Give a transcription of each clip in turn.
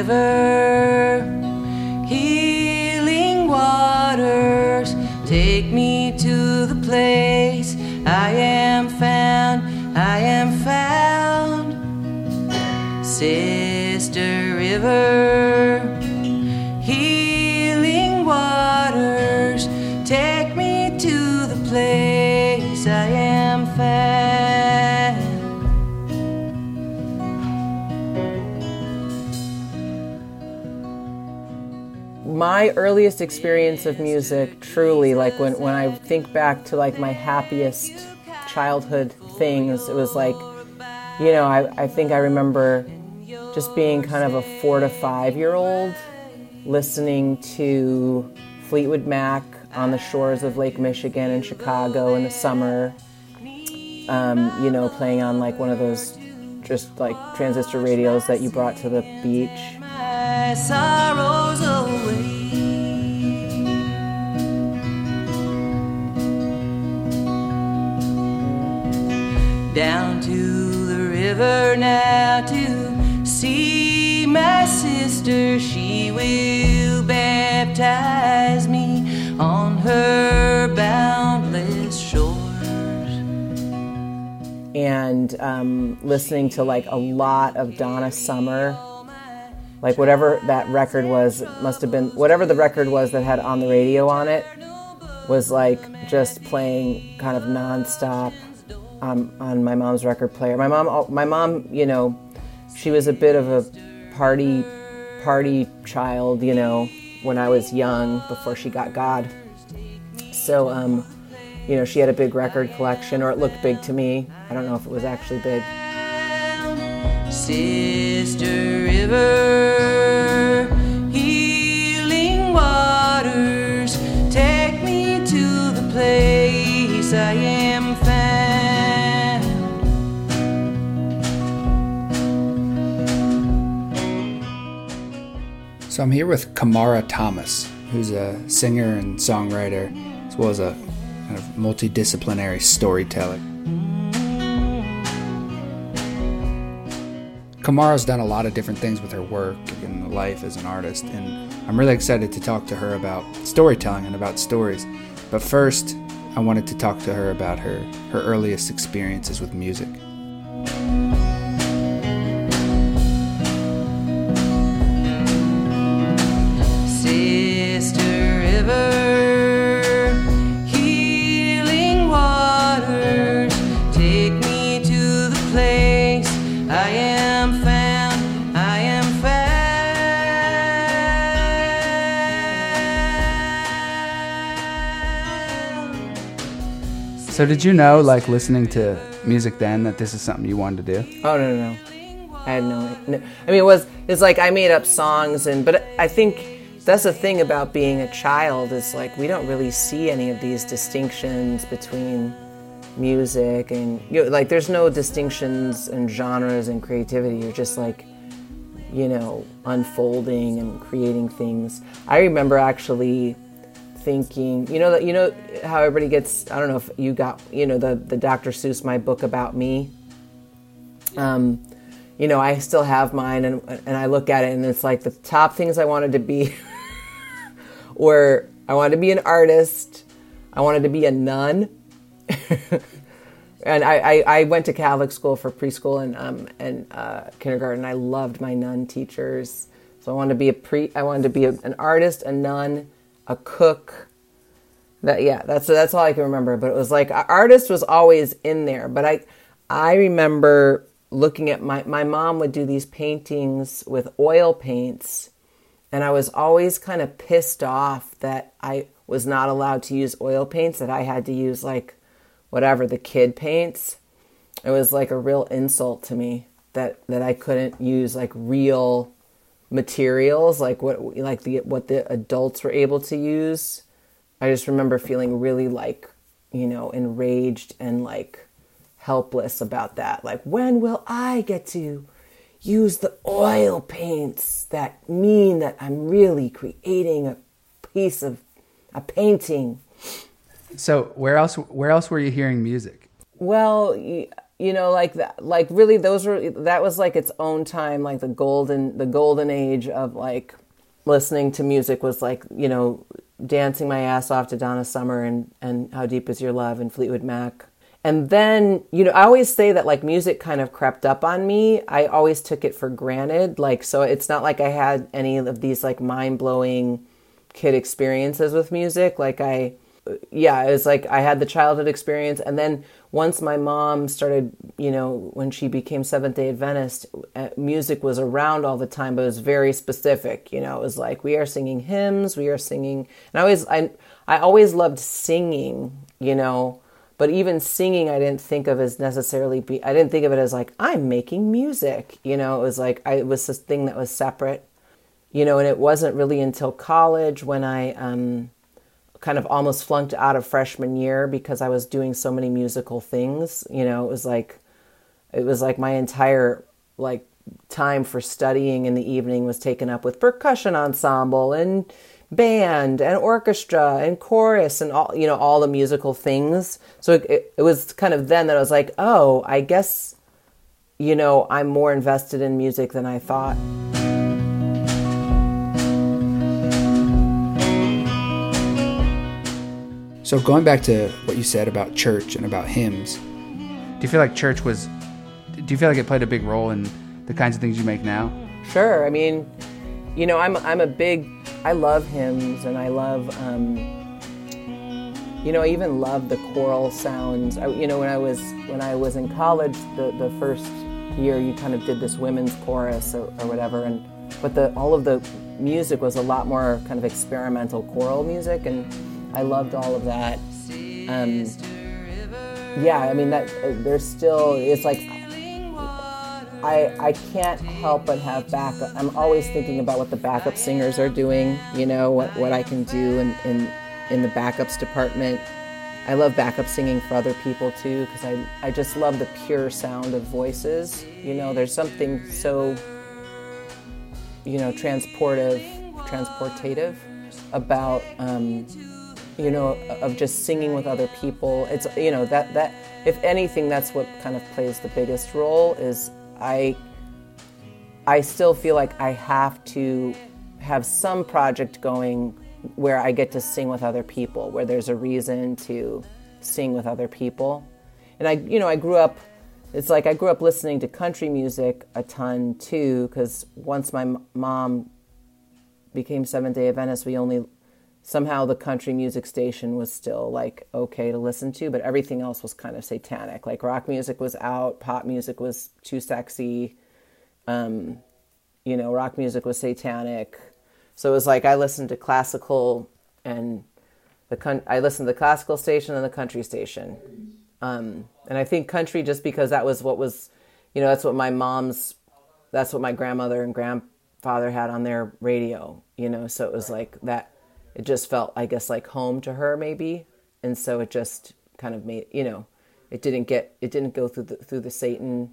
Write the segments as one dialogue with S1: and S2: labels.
S1: river, healing waters, take me to the place I am found, I am found. Sister River,
S2: my earliest experience of music truly like when, when i think back to like my happiest childhood things it was like you know i, I think i remember just being kind of a four to five year old listening to fleetwood mac on the shores of lake michigan in chicago in the summer um, you know playing on like one of those just like transistor radios that you brought to the beach
S1: Down to the river now to see my sister. She will baptize me on her boundless shores.
S2: and um, listening to like a lot of Donna Summer. Like whatever that record was, must have been whatever the record was that had on the radio on it was like just playing kind of nonstop on my mom's record player. My mom, my mom, you know, she was a bit of a party party child, you know, when I was young before she got God. So, um, you know, she had a big record collection, or it looked big to me. I don't know if it was actually big.
S1: Sister River, healing waters, take me to the place I am found.
S3: So I'm here with Kamara Thomas, who's a singer and songwriter, as well as a kind of multidisciplinary storyteller. Kamara's done a lot of different things with her work and life as an artist, and I'm really excited to talk to her about storytelling and about stories. But first, I wanted to talk to her about her, her earliest experiences with music.
S1: I am found. I am found.
S3: So, did you know, like listening to music then, that this is something you wanted to do?
S2: Oh no, no, no. I had no, no. I mean, it was. It's like I made up songs, and but I think that's the thing about being a child is like we don't really see any of these distinctions between music and you know, like there's no distinctions and genres and creativity. You're just like you know unfolding and creating things. I remember actually thinking, you know that you know how everybody gets. I don't know if you got you know the the Dr. Seuss my book about me. Um, you know, I still have mine, and and I look at it, and it's like the top things I wanted to be were I wanted to be an artist, I wanted to be a nun, and I, I, I went to Catholic school for preschool and um and uh, kindergarten. I loved my nun teachers, so I wanted to be a pre. I wanted to be a, an artist, a nun, a cook. That yeah, that's that's all I can remember. But it was like artist was always in there. But I I remember looking at my my mom would do these paintings with oil paints and I was always kind of pissed off that I was not allowed to use oil paints that I had to use like whatever the kid paints it was like a real insult to me that that I couldn't use like real materials like what like the what the adults were able to use I just remember feeling really like you know enraged and like helpless about that. Like, when will I get to use the oil paints that mean that I'm really creating a piece of a painting?
S3: So, where else where else were you hearing music?
S2: Well, you know like that like really those were that was like its own time like the golden the golden age of like listening to music was like you know dancing my ass off to Donna Summer and and How Deep Is Your Love and Fleetwood Mac. And then you know I always say that like music kind of crept up on me. I always took it for granted. Like so it's not like I had any of these like mind-blowing kid experiences with music. Like I yeah, it was like I had the childhood experience, and then once my mom started, you know, when she became Seventh Day Adventist, uh, music was around all the time, but it was very specific. You know, it was like we are singing hymns, we are singing, and I always, I, I always loved singing. You know, but even singing, I didn't think of as necessarily be. I didn't think of it as like I'm making music. You know, it was like I it was this thing that was separate. You know, and it wasn't really until college when I. um kind of almost flunked out of freshman year because I was doing so many musical things. You know, it was like it was like my entire like time for studying in the evening was taken up with percussion ensemble and band and orchestra and chorus and all you know all the musical things. So it, it was kind of then that I was like, "Oh, I guess you know, I'm more invested in music than I thought."
S3: So going back to what you said about church and about hymns, do you feel like church was? Do you feel like it played a big role in the kinds of things you make now?
S2: Sure. I mean, you know, I'm I'm a big. I love hymns and I love. Um, you know, I even love the choral sounds. I, you know, when I was when I was in college, the the first year, you kind of did this women's chorus or, or whatever, and but the all of the music was a lot more kind of experimental choral music and I loved all of that. Um, yeah, I mean that there's still it's like I I can't help but have backup. I'm always thinking about what the backup singers are doing. You know what what I can do in in in the backups department. I love backup singing for other people too because I I just love the pure sound of voices. You know, there's something so you know transportive, transportative about. Um, you know, of just singing with other people. It's you know that that if anything, that's what kind of plays the biggest role. Is I I still feel like I have to have some project going where I get to sing with other people, where there's a reason to sing with other people. And I, you know, I grew up. It's like I grew up listening to country music a ton too, because once my mom became Seventh Day Adventist, we only somehow the country music station was still like okay to listen to, but everything else was kind of satanic. Like rock music was out, pop music was too sexy. Um, you know, rock music was satanic. So it was like I listened to classical and the con- I listened to the classical station and the country station. Um, and I think country just because that was what was, you know, that's what my mom's, that's what my grandmother and grandfather had on their radio, you know, so it was like that it just felt i guess like home to her maybe. And so it just kind of made you know it didn't get it didn't go through the through the satan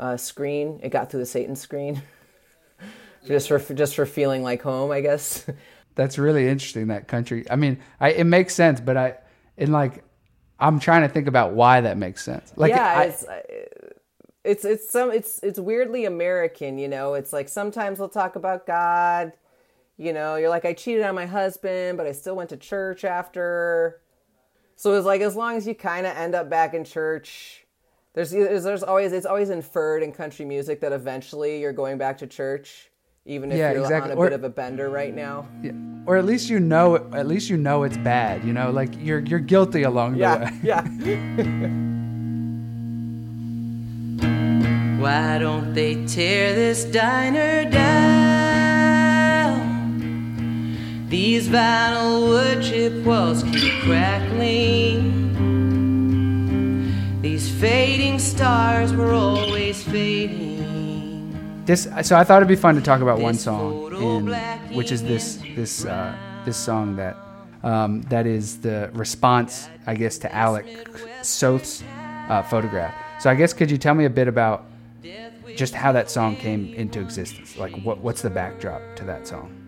S2: uh, screen. It got through the satan screen. Just for just for feeling like home i guess.
S3: That's really interesting that country. I mean I, it makes sense but i in like i'm trying to think about why that makes sense. Like
S2: yeah
S3: I,
S2: it's, uh, it's it's some it's it's weirdly american you know? It's like sometimes we'll talk about god you know, you're like, I cheated on my husband, but I still went to church after. So it's like, as long as you kind of end up back in church, there's, there's always, it's always inferred in country music that eventually you're going back to church, even if
S3: yeah,
S2: you're
S3: exactly.
S2: on a
S3: or,
S2: bit of a bender right now.
S3: Yeah. Or at least you know, at least you know it's bad, you know, like you're, you're guilty along
S2: yeah,
S3: the way.
S2: Yeah.
S1: Why don't they tear this diner down? These vinyl wood chip walls keep crackling. These fading stars were always fading.
S3: This so I thought it'd be fun to talk about one song, in, which is this this uh, this song that um, that is the response, I guess, to Alec Soth's uh, photograph. So I guess could you tell me a bit about just how that song came into existence? Like what what's the backdrop to that song?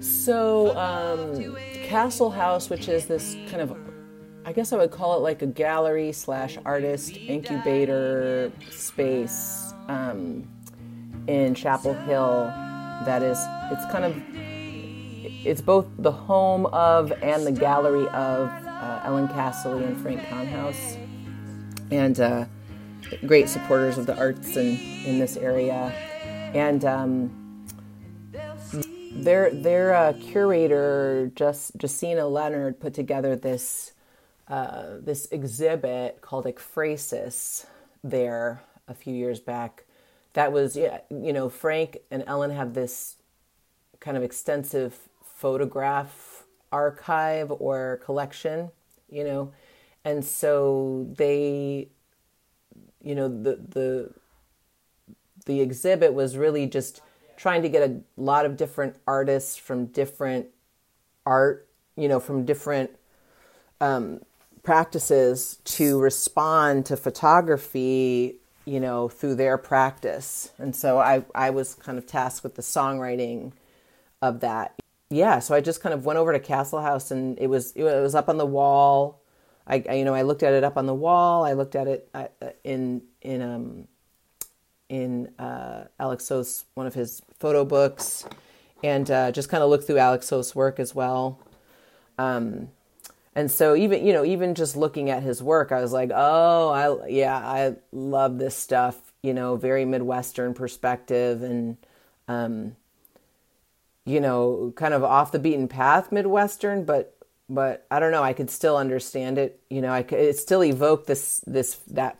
S2: So, um, Cassilhaus, which is this kind of I guess I would call it like a gallery slash artist incubator space um, in Chapel Hill. That is, it's kind of, it's both the home of and the gallery of uh, Ellen Cassilly and Frank Konhaus, and uh, great supporters of the arts in in this area, and. Um, their their uh, curator, just Jacina Leonard, put together this uh, this exhibit called Ekphrasis there a few years back. That was, yeah, you know, Frank and Ellen have this kind of extensive photograph archive or collection, you know, and so they, you know, the the the exhibit was really just trying to get a lot of different artists from different art, you know, from different um, practices to respond to photography you know through their practice. And so i i was kind of tasked with the songwriting of that. Yeah so i just kind of went over to cassilhaus and it was it was up on the wall. I, I you know i looked at it up on the wall. I looked at it uh, in in um in uh, Alec Soth's one of his photo books, and uh, just kind of look through Alec Soth's work as well. Um, and so even you know even just looking at his work i was like oh i yeah i love this stuff you know very midwestern perspective and um you know kind of off the beaten path midwestern but but i don't know i could still understand it you know i could it still evoked this this that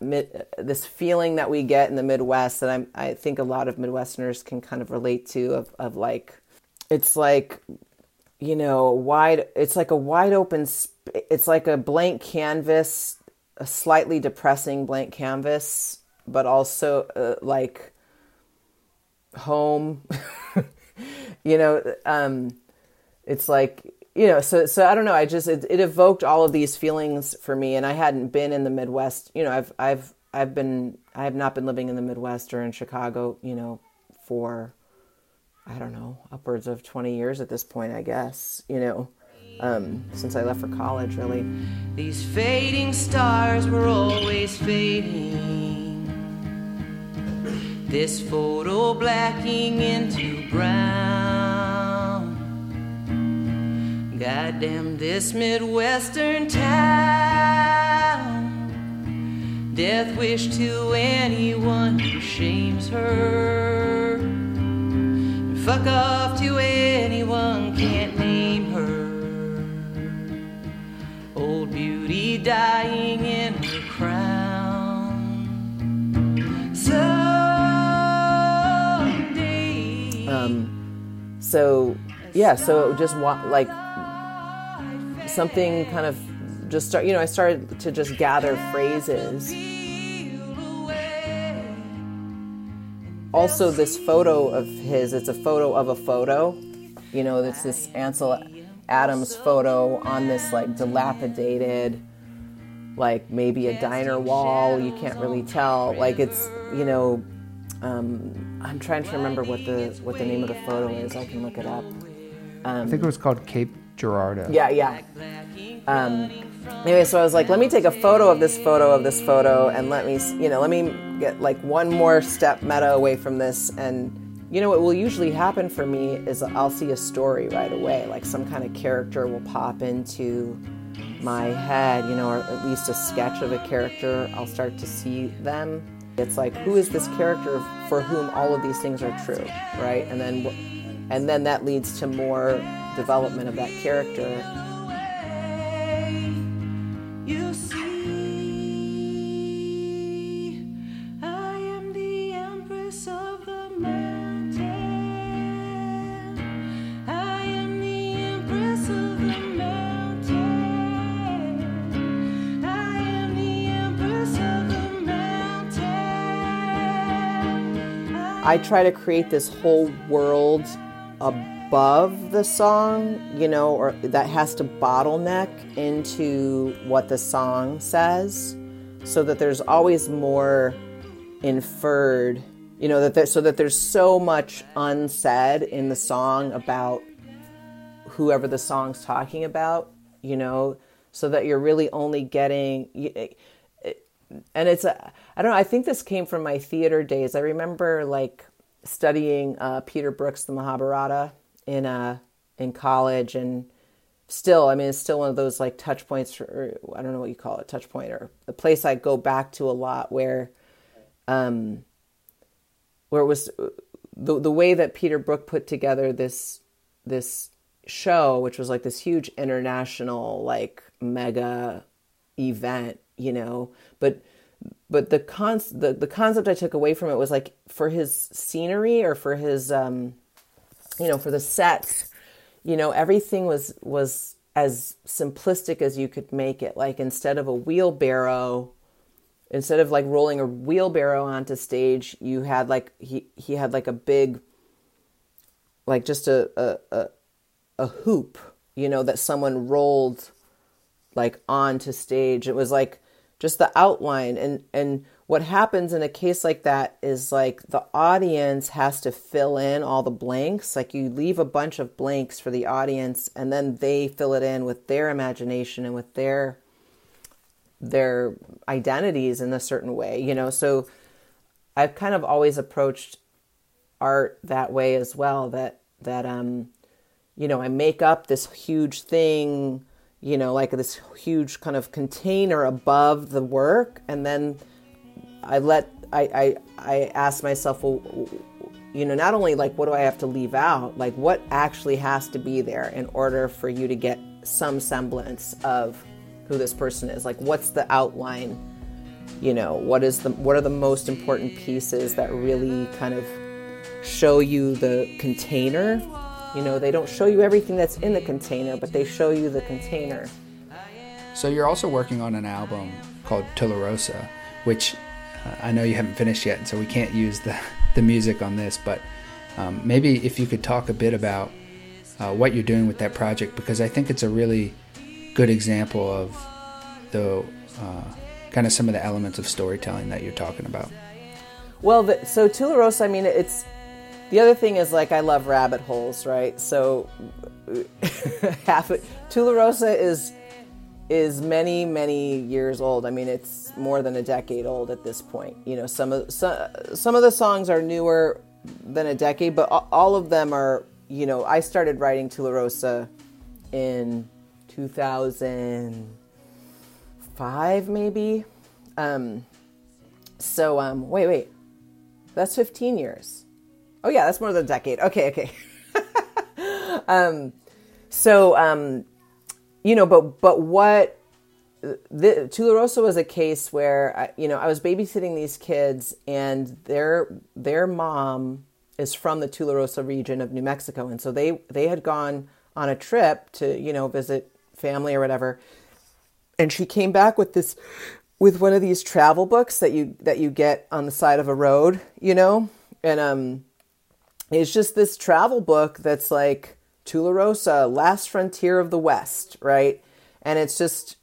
S2: this feeling that we get in the midwest that i'm i think a lot of midwesterners can kind of relate to of of like it's like you know wide it's like a wide open it's like a blank canvas a slightly depressing blank canvas but also uh, like home. You know um it's like you know so so i don't know i just it, it evoked all of these feelings for me and i hadn't been in the midwest you know i've i've i've been i have not been living in the midwest or in chicago you know for I don't know, upwards of 20 years at this point, I guess, you know, um, since I left for college, really.
S1: These fading stars were always fading. This photo blacking into brown. Goddamn, this Midwestern town. Death wish to anyone who shames her. Fuck off to anyone can't name her. Old beauty dying in her crown. Someday.
S2: Um, so yeah, so just wa- like something kind of just start. You know, I started to just gather phrases. also this photo of his it's a photo of a photo you know it's this ansel adams photo on this like dilapidated like maybe a diner wall you can't really tell like it's you know um, i'm trying to remember what the what the name of the photo is i can look it up
S3: um, i think it was called cape girardeau
S2: yeah yeah. Um, anyway so i was like let me take a photo of this photo of this photo and let me you know let me get like one more step meta away from this. And you know what will usually happen for me is i'll see a story right away like some kind of character will pop into my head you know or at least a sketch of a character. I'll start to see them. It's like who is this character for whom all of these things are true right? And then and then that leads to more development of that character. I try to create this whole world above the song, you know, or that has to bottleneck into what the song says so that there's always more inferred, you know, that there, so that there's so much unsaid in the song about whoever the song's talking about, you know, so that you're really only getting and it's a, I don't know I think this came from my theater days. I remember like studying uh, Peter Brook's The Mahabharata in uh in college and still I mean it's still one of those like touch points or I don't know what you call it touch point or the place I go back to a lot where um where it was the the way that Peter Brook put together this this show, which was like this huge international like mega event, you know, but but the con the, the concept I took away from it was like for his scenery or for his um you know for the sets, you know everything was was as simplistic as you could make it. Like instead of a wheelbarrow instead of like rolling a wheelbarrow onto stage, you had like he he had like a big like just a a a, a hoop, you know, that someone rolled like onto stage. It was like just the outline and and what happens in a case like that is like the audience has to fill in all the blanks like you leave a bunch of blanks for the audience and then they fill it in with their imagination and with their their identities in a certain way, you know. So I've kind of always approached art that way as well. That that um, you know, I make up this huge thing, you know, like this huge kind of container above the work, and then I let I I, I ask myself, well, you know, not only like what do I have to leave out, like what actually has to be there in order for you to get some semblance of who this person is? Like what's the outline? You know what is the what are the most important pieces that really kind of show you the container? You know they don't show you everything that's in the container but they show you the container.
S3: So you're also working on an album called Tularosa which I know you haven't finished yet so we can't use the the music on this but um, maybe if you could talk a bit about uh, what you're doing with that project because I think it's a really good example of the uh, kind of some of the elements of storytelling that you're talking about.
S2: Well, the, so Tularosa, I mean, it's the other thing is like I love rabbit holes, right? So half Tularosa is is many many years old. I mean, it's more than a decade old at this point. You know, some of some, some of the songs are newer than a decade, but all of them are. You know, I started writing Tularosa in 2005 maybe um, so um, wait wait that's 15 years oh yeah that's more than a decade okay okay um, so um, you know but but what the Tularosa was a case where I, you know I was babysitting these kids and their their mom is from the Tularosa region of New Mexico and so they they had gone on a trip to you know visit family or whatever. And she came back with this with one of these travel books that you that you get on the side of a road, you know? And um it's just this travel book that's like Tularosa, Last Frontier of the West, right? And it's just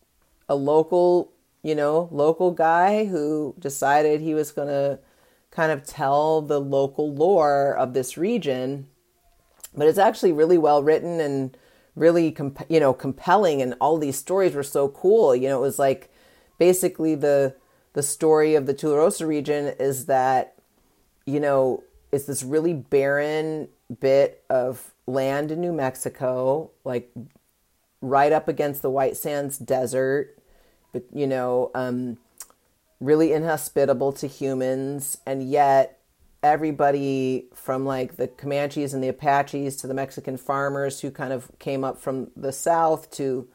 S2: a local, you know, local guy who decided he was going to kind of tell the local lore of this region. But it's actually really well written and really comp- you know compelling and all these stories were so cool you know it was like basically the the story of the Tularosa region is that you know it's this really barren bit of land in New Mexico like right up against the White Sands desert but you know um really inhospitable to humans and yet everybody from like the Comanches and the Apaches to the Mexican farmers who kind of came up from the south to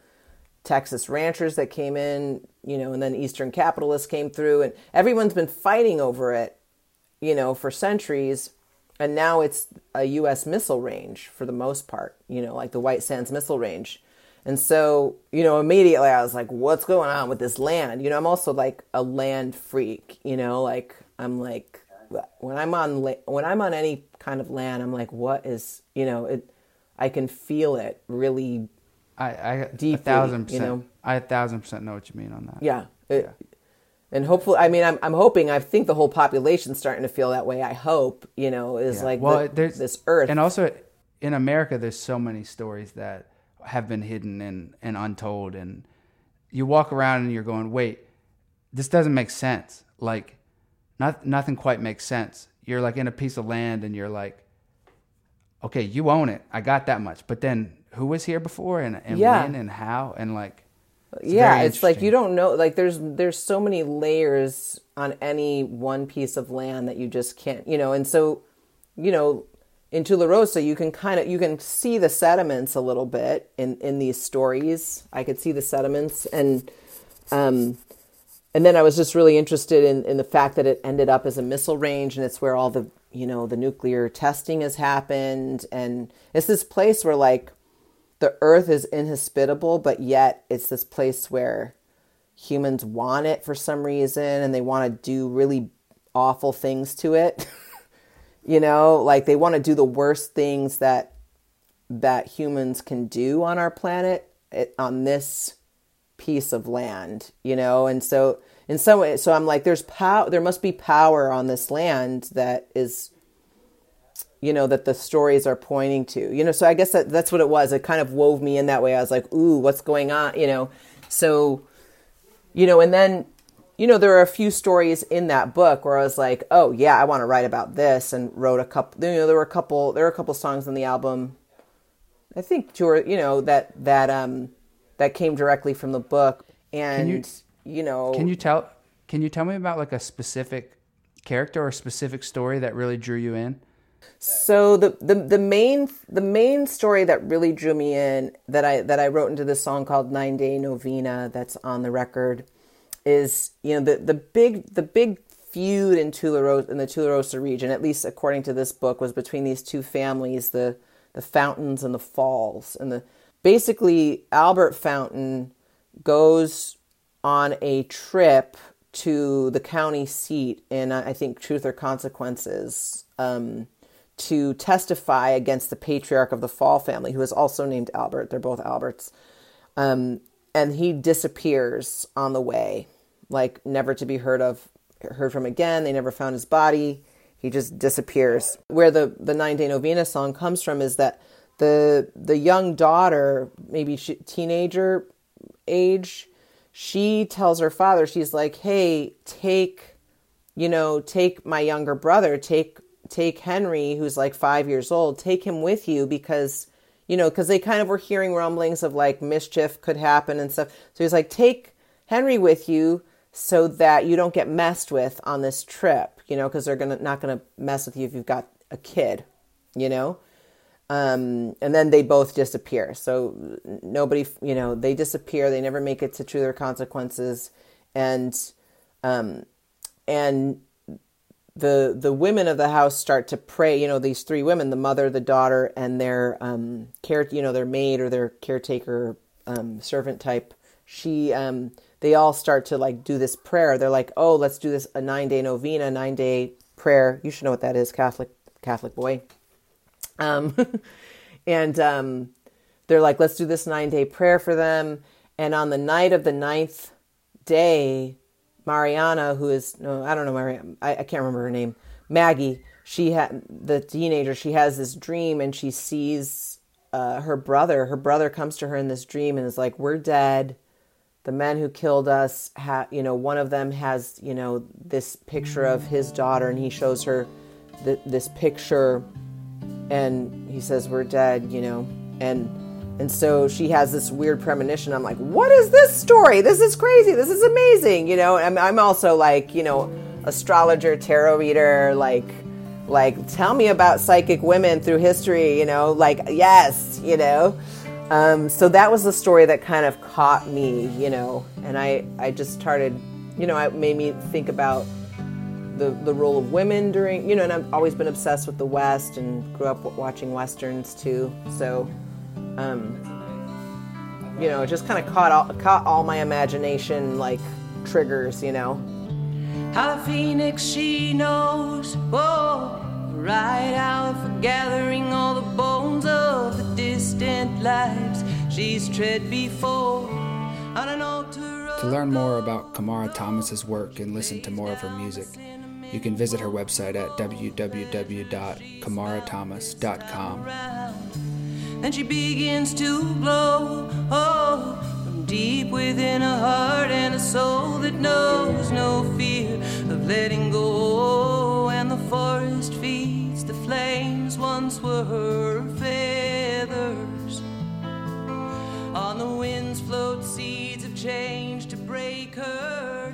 S2: Texas ranchers that came in, you know, and then Eastern capitalists came through, and everyone's been fighting over it, you know, for centuries. And now it's a U.S. missile range for the most part, you know, like the White Sands Missile Range. And so, you know, immediately I was like, what's going on with this land? You know, I'm also like a land freak, you know, like I'm like, when I'm on when I'm on any kind of land, I'm like, what is you know it? I can feel it really.
S3: I I deeply, a thousand percent. You know? I a thousand percent know what you mean on that.
S2: Yeah. It, yeah. And hopefully, I mean, I'm I'm hoping. I think the whole population's starting to feel that way. I hope you know is yeah. like well, the, there's this earth,
S3: and also in America, there's so many stories that have been hidden and and untold, and you walk around and you're going, wait, this doesn't make sense. Like, not nothing quite makes sense. You're like in a piece of land and you're like, okay, you own it. I got that much. But then who was here before and, and
S2: Yeah.
S3: when and how and like,
S2: yeah it's like you don't know like there's there's so many layers on any one piece of land that you just can't you know and so you know in Tularosa you can kind of you can see the sediments a little bit in in these stories. I could see the sediments and um and then I was just really interested in in the fact that it ended up as a missile range and it's where all the you know the nuclear testing has happened. And it's this place where like the earth is inhospitable, but yet it's this place where humans want it for some reason and they want to do really awful things to it. you know, like they want to do the worst things that that humans can do on our planet it, on this piece of land, you know? And so in some way so I'm like there's power there must be power on this land that is you know that the stories are pointing to you know so i guess that that's what it was. It kind of wove me in that way. I was like ooh what's going on? You know? So you know and then you know there are a few stories in that book where i was like oh yeah i want to write about this and wrote a couple you know there were a couple there were a couple songs on the album. I think two or you know that that um that came directly from the book. And
S3: you-
S2: you, know
S3: can you tell, can you tell me about like a specific character or a specific story that really drew you in?
S2: So the, the the main the main story that really drew me in that I that I wrote into this song called Nine Day Novena that's on the record is you know the the big the big feud in Tularosa in the Tularosa region at least according to this book was between these two families the the Fountains and the Falls. And the basically Albert Fountain goes on a trip to the county seat in I think Truth or Consequences um, to testify against the patriarch of the Fall family, who is also named Albert. They're both Alberts, um, and he disappears on the way, like never to be heard of, heard from again. They never found his body. He just disappears. Where the the nine day novena song comes from is that the the young daughter, maybe she, teenager age, she tells her father, she's like, "Hey, take, you know, take my younger brother, take take Henry, who's like five years old, take him with you because." You know, because they kind of were hearing rumblings of like mischief could happen and stuff. So he's like, take Henry with you so that you don't get messed with on this trip, you know, because they're gonna not gonna mess with you if you've got a kid, you know. Um, and then they both disappear. So nobody, you know, they disappear. They never make it to Truth or Consequences, and um, and the the women of the house start to pray. You know, these three women: the mother, the daughter, and their um, care, you know, their maid or their caretaker, um, servant type. She, um, they all start to like do this prayer. They're like, "Oh, let's do this a nine day novena, nine day prayer." You should know what that is, Catholic Catholic boy. Um, and um, they're like, let's do this nine day prayer for them. And on the night of the ninth day, Mariana, who is, no, I don't know, Mariana, I, I can't remember her name, Maggie, she had, the teenager, she has this dream and she sees uh, her brother. Her brother comes to her in this dream and is like, we're dead. The men who killed us, ha- you know, one of them has, you know, this picture of his daughter and he shows her th- this picture and he says we're dead you know and and so she has this weird premonition. I'm like what is this story? This is crazy. This is amazing you know? I'm, I'm also like you know astrologer tarot reader like like tell me about psychic women through history you know? Like yes you know? Um, so that was the story that kind of caught me you know? And i i just started you know it made me think about the, the role of women during you know and I've always been obsessed with the West and grew up watching westerns too. So um, you know it just kind of caught all, caught all my imagination like triggers you know?
S1: How the phoenix she knows, whoa, right hour for gathering all the bones of the distant lives she's tread before. On an altar
S3: To learn more about Kamara Thomas's work and listen to more of her music, you can visit her website at www.kamarathomas.com.
S1: Then she begins to glow oh, from deep within a heart and a soul that knows no fear of letting go. And the forest feeds the flames once were her feathers. On the winds float seeds of change to break her